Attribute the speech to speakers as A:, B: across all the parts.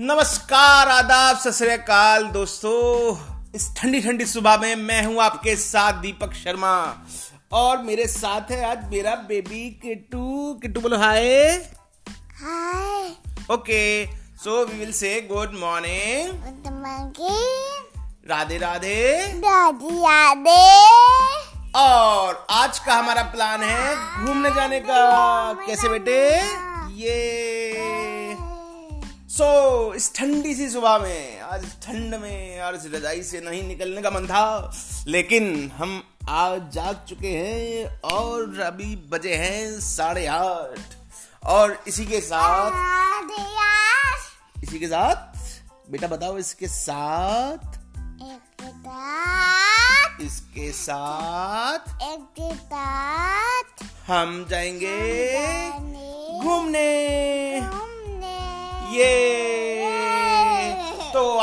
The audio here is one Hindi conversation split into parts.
A: नमस्कार आदाब सतरकाल दोस्तों। इस ठंडी ठंडी सुबह में मैं हूँ आपके साथ दीपक शर्मा। और मेरे साथ है आज मेरा बेबी किट्टू। किट्टू बोलो hi
B: hi
A: okay so we will say good morning Radhe Radhe.
B: दादी यादे
A: और आज का हमारा प्लान है घूमने जाने का। कैसे बेटे? ये सो so, इस ठंडी सी सुबह में आज ठंड में आज रजाई से नहीं निकलने का मन था लेकिन हम आज जाग चुके हैं और अभी बजे हैं साढ़े आठ। और इसी के साथ इसी के साथ बेटा बताओ इसके साथ इसके साथ
B: एक दांत
A: हम जाएँगे।
B: घूमने।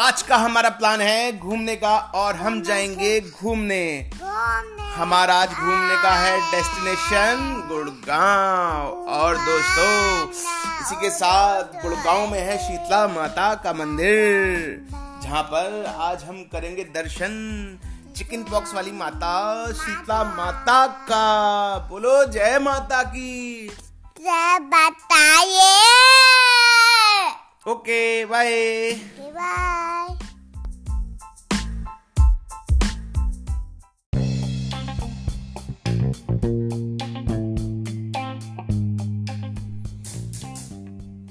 A: आज का हमारा प्लान है घूमने का और हम जाएँगे घूमने। हमारा आज घूमने का है डेस्टिनेशन गुड़गांव। और दोस्तों इसी के साथ गुड़गांव में है शीतला माता का मंदिर जहाँ पर आज हम करेंगे दर्शन। चिकन पॉक्स वाली माता शीतला माता। का। बोलो जय माता की।
B: जय बताइए
A: okay bye.
B: Bye.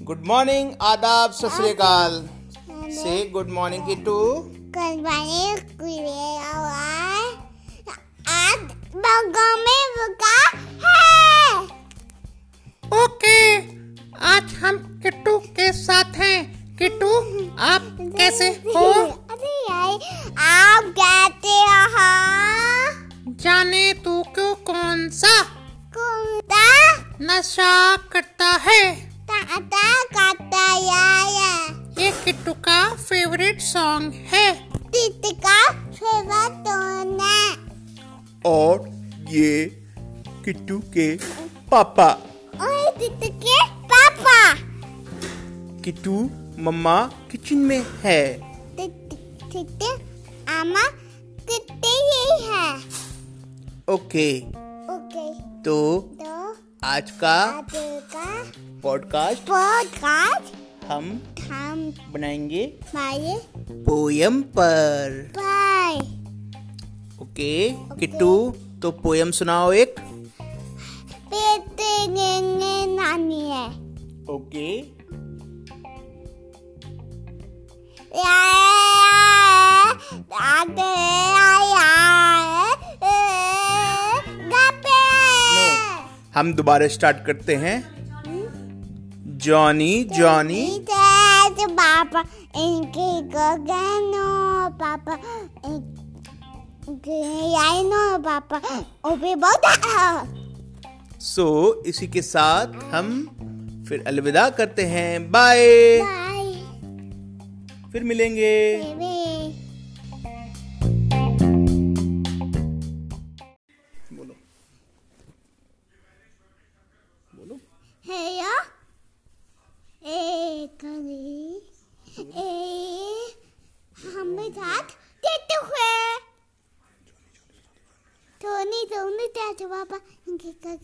A: Good morning आदाब सत से गुड मॉर्निंग
B: आज बगों में रुका है
C: ओके आज हम किट्टू के साथ हैं। किट्टू आप कैसे हो?
B: अरे यार आप कहते हो
C: जाने तू क्यों कौन सा
B: कुंता
C: नशा करता है?
B: ताता काता यार
C: ये किट्टू का फेवरेट सॉन्ग है।
B: तितका फेवा तो ना
A: और ये किट्टू के पापा।
B: और ओए तितके पापा।
A: किट्टू मम्मा किचन में है।
B: तित तित आमा कितने ही है।
A: ओके।
B: ओके।
A: तो
B: तो
A: आज का
B: आज का
A: पॉडकास्ट
B: पॉडकास्ट
A: हम
B: हम
A: बनाएँगे
B: मारे
A: पोयम पर।
B: बाय
A: ओके किट्टू तो पोयम सुनाओ एक।
B: नानी है
A: ओके हम दोबारा स्टार्ट करते हैं। जॉनी जॉनी
B: पापा इनकी गगनो पापा आई नो पापा ओबे बहुत
A: सो इसी के साथ हम फिर अलविदा करते हैं। बाय
B: बाय
A: फिर मिलेंगे।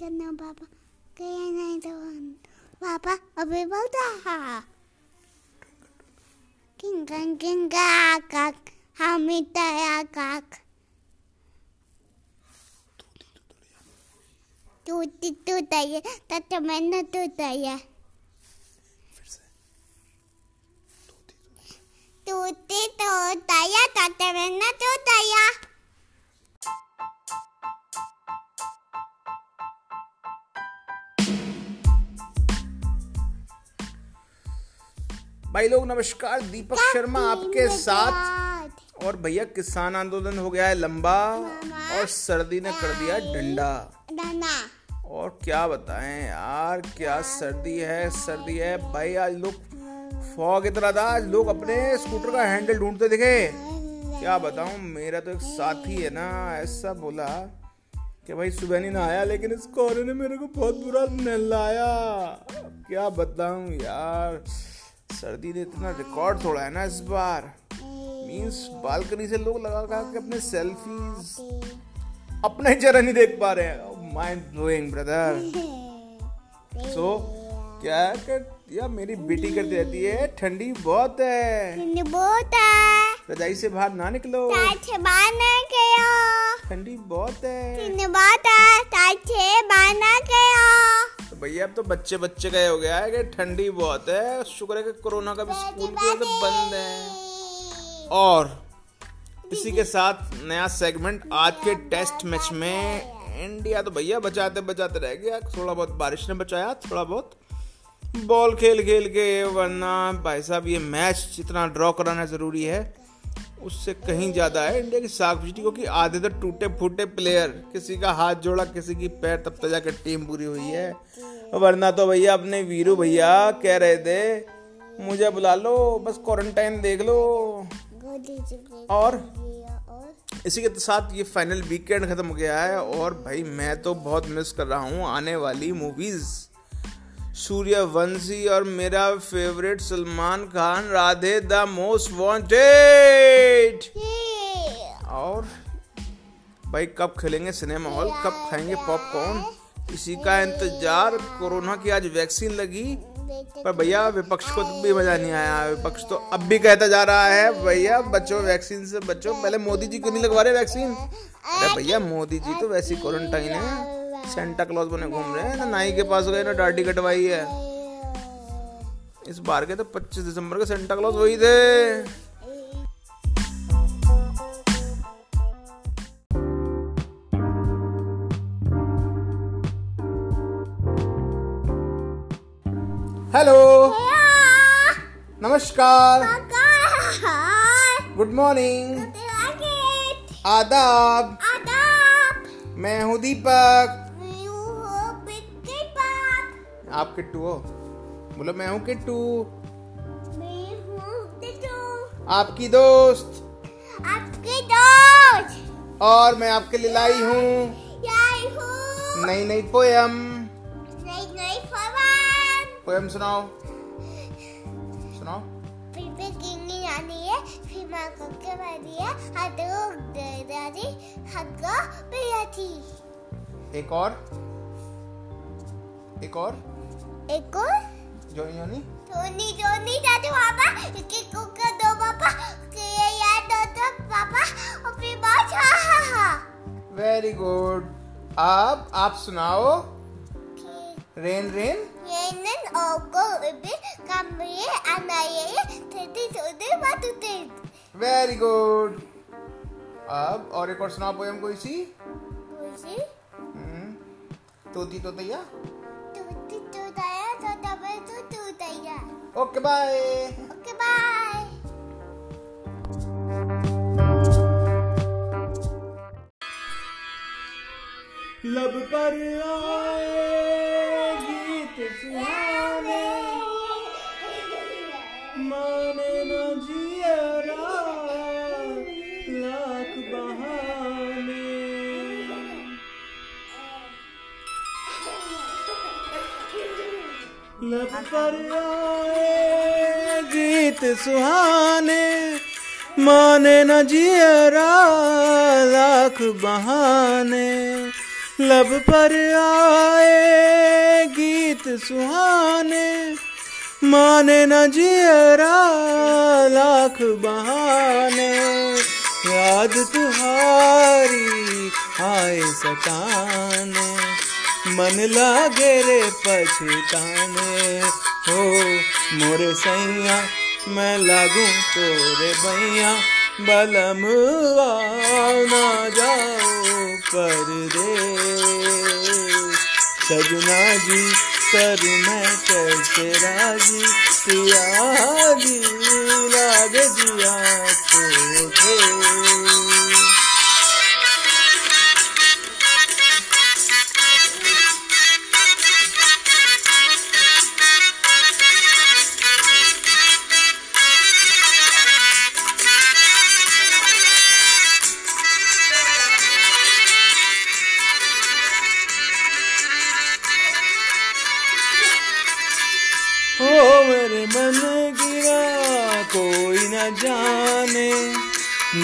B: करना पापा कहीं नहीं तो पापा अभी बोलता है किंगन किंगा काक हमें तया काक टूटी टूटा ये तत मैंने टूटा तय
A: भाई लोग नमस्कार। दीपक शर्मा आपके साथ। और भैया किसान आंदोलन हो गया है लंबा और सर्दी ने कर दिया डंडा। और क्या बताएँ यार क्या सर्दी है सर्दी है। भाई आज लोग फॉग इतना था आज लोग अपने स्कूटर का हैंडल ढूंढते दिखे। क्या बताऊँ मेरा तो एक साथी है ना ऐसा बोला कि भाई सुबह नहीं ना आया लेकिन इस कोहरे ने मेरे को बहुत बुरा नहलाया। क्या बताऊँ यार। सर्दी ने इतना रिकॉर्ड तोड़ा है ना इस बार। मीन्स बालकनी से लोग लगा लगा के अपने सेल्फीज अपना ही चेहरा नहीं देख पा रहे हैं। माइंड ब्लोइंग ब्रदर सो क्या है कि या मेरी बेटी करती रहती है। ठंडी बहुत है।
B: ठंडी बहुत है।
A: रजाई से बाहर ना निकलो।
B: से बाहर ना गया
A: ठंडी बहुत है।
B: ठंडी बहुत है। से बाहर ना
A: भैया अब तो बच्चे बच्चे का ये हो गया है कि ठंडी बहुत है। शुक्र है कि कोरोना का भी स्कूल की वजह से बंद है। और इसी के साथ नया सेगमेंट आज के टेस्ट मैच में इंडिया तो भैया बचाते बचाते रह गया। थोड़ा बहुत बारिश ने बचाया थोड़ा बहुत। बॉल खेल खेल के वरना भाई साहब ये मैच जितना ड्रॉ कराना ज़रूरी है। उससे कहीं ज़्यादा है। इंडिया की साख पिछड़ी क्योंकि आधे तो टूटे फूटे प्लेयर किसी का हाथ जोड़ा किसी की पैर तब तक जाकर टीम पूरी हुई है। वरना तो भैया अपने वीरू भैया कह रहे थे मुझे बुला लो बस क्वारंटाइन देख लो। और? इसी के साथ ये फाइनल वीकेंड खत्म हो गया है और भाई मैं तो बहुत मिस कर रहा हूँ आने वाली मूवीज़ सूर्यवंशी और मेरा favourite Salman Khan Radhe the most wanted. और भाई कब खेलेंगे सिनेमा हॉल? कब खाएँगे पॉपकॉर्न इसी का इंतज़ार। कोरोना की आज वैक्सीन लगी। पर भैया विपक्ष को तो भी मज़ा नहीं आया। विपक्ष तो अब भी कहता जा रहा है भैया बचो वैक्सीन से बचो। पहले मोदी जी क्यों नहीं लगवा रहे वैक्सीन अरे भैया मोदी जी तो वैसी क्वारंटाइन है। सेंटा क्लॉज बने घूम रहे हैं। ना नाई के पास गए ना दाढ़ी कटवाई है। इस बार के तो 25 दिसंबर के सेंटा क्लॉज वही थे। हेलो। नमस्कार। Good morning. आदाब। मैं हूँ दीपक। आप किट्टू हो? बोलो मैं हूँ किट्टू। आपकी दोस्त।
B: आपके दोस्त।
A: और मैं आपके लिए लाई हूँ। नई नई पोयम।
B: नई नई
A: पोयम। सुनाओ। सुनाओ।
B: आनी है फिर माँ को के है? हाथ को दादी हाथ को पिया थी
A: एक और। एक और।
B: एक और
A: जोनी जोनी
B: धोनी धोनी दादी पापा एक एक को के दो पापा के याद दो तो पापा और फिर बात हा हा हा
A: वेरी गुड अब आप सुनाओ रेन रेन
B: ये नन ओको इबे कमरे अनाये तेती सोदे बातुते
A: वेरी गुड अब और एक और सुनाओ पोयम कोई सी
B: बुझी
A: हम्म, तोती
B: तू
A: ओके बाय
B: ओके बाय
A: लब पर आए लब पर आए, गीत सुहाने, माने न जियरा लाख बहाने। लब पर आए, गीत सुहाने, माने न जियरा लाख बहाने। याद तुम्हारी आए सताने। मन लागे रे पछताने। हो मोरे सैया, मैं लागू तोरे भैया। बलम ना जाओ पर सजना जी, कर मैं कैसे राज़ी? पिया जी लागे जिया तो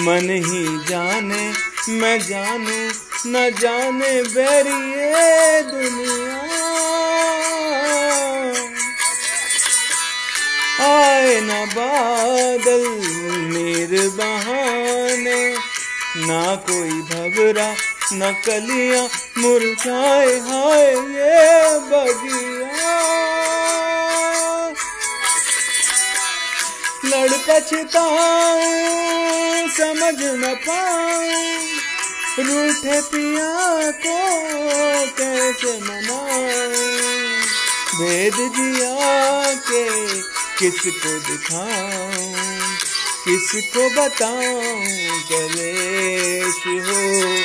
A: मन ही जाने, मैं जानू, न जाने बैरिए दुनिया। आए न बादल नीर बहाने, ना कोई भवरा, न कलिया मुरझाए, हाय ये बगिया। लड़ पछताऊं समझ न पाऊँ रूठे पिया को कैसे मनाऊं भेद जिया के किसको दिखाऊँ? किसको बताऊँ कलेश हो?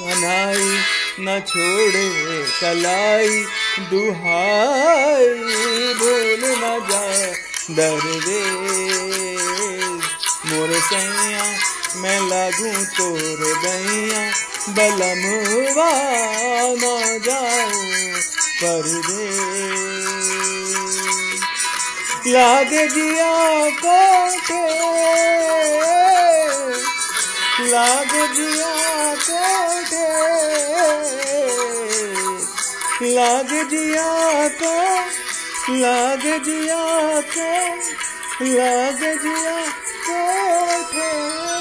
A: कनाई न छोड़े, कलाई दुहाई, भूल न जाए। दरवेश, मोर सैया, मैं लागू तोर दैया बलमुआ न जाऊँ परदेश। लागे जिया कोटे लागे जिया कोटे लागे जिया को लागे जिया को लाग जिया कोठे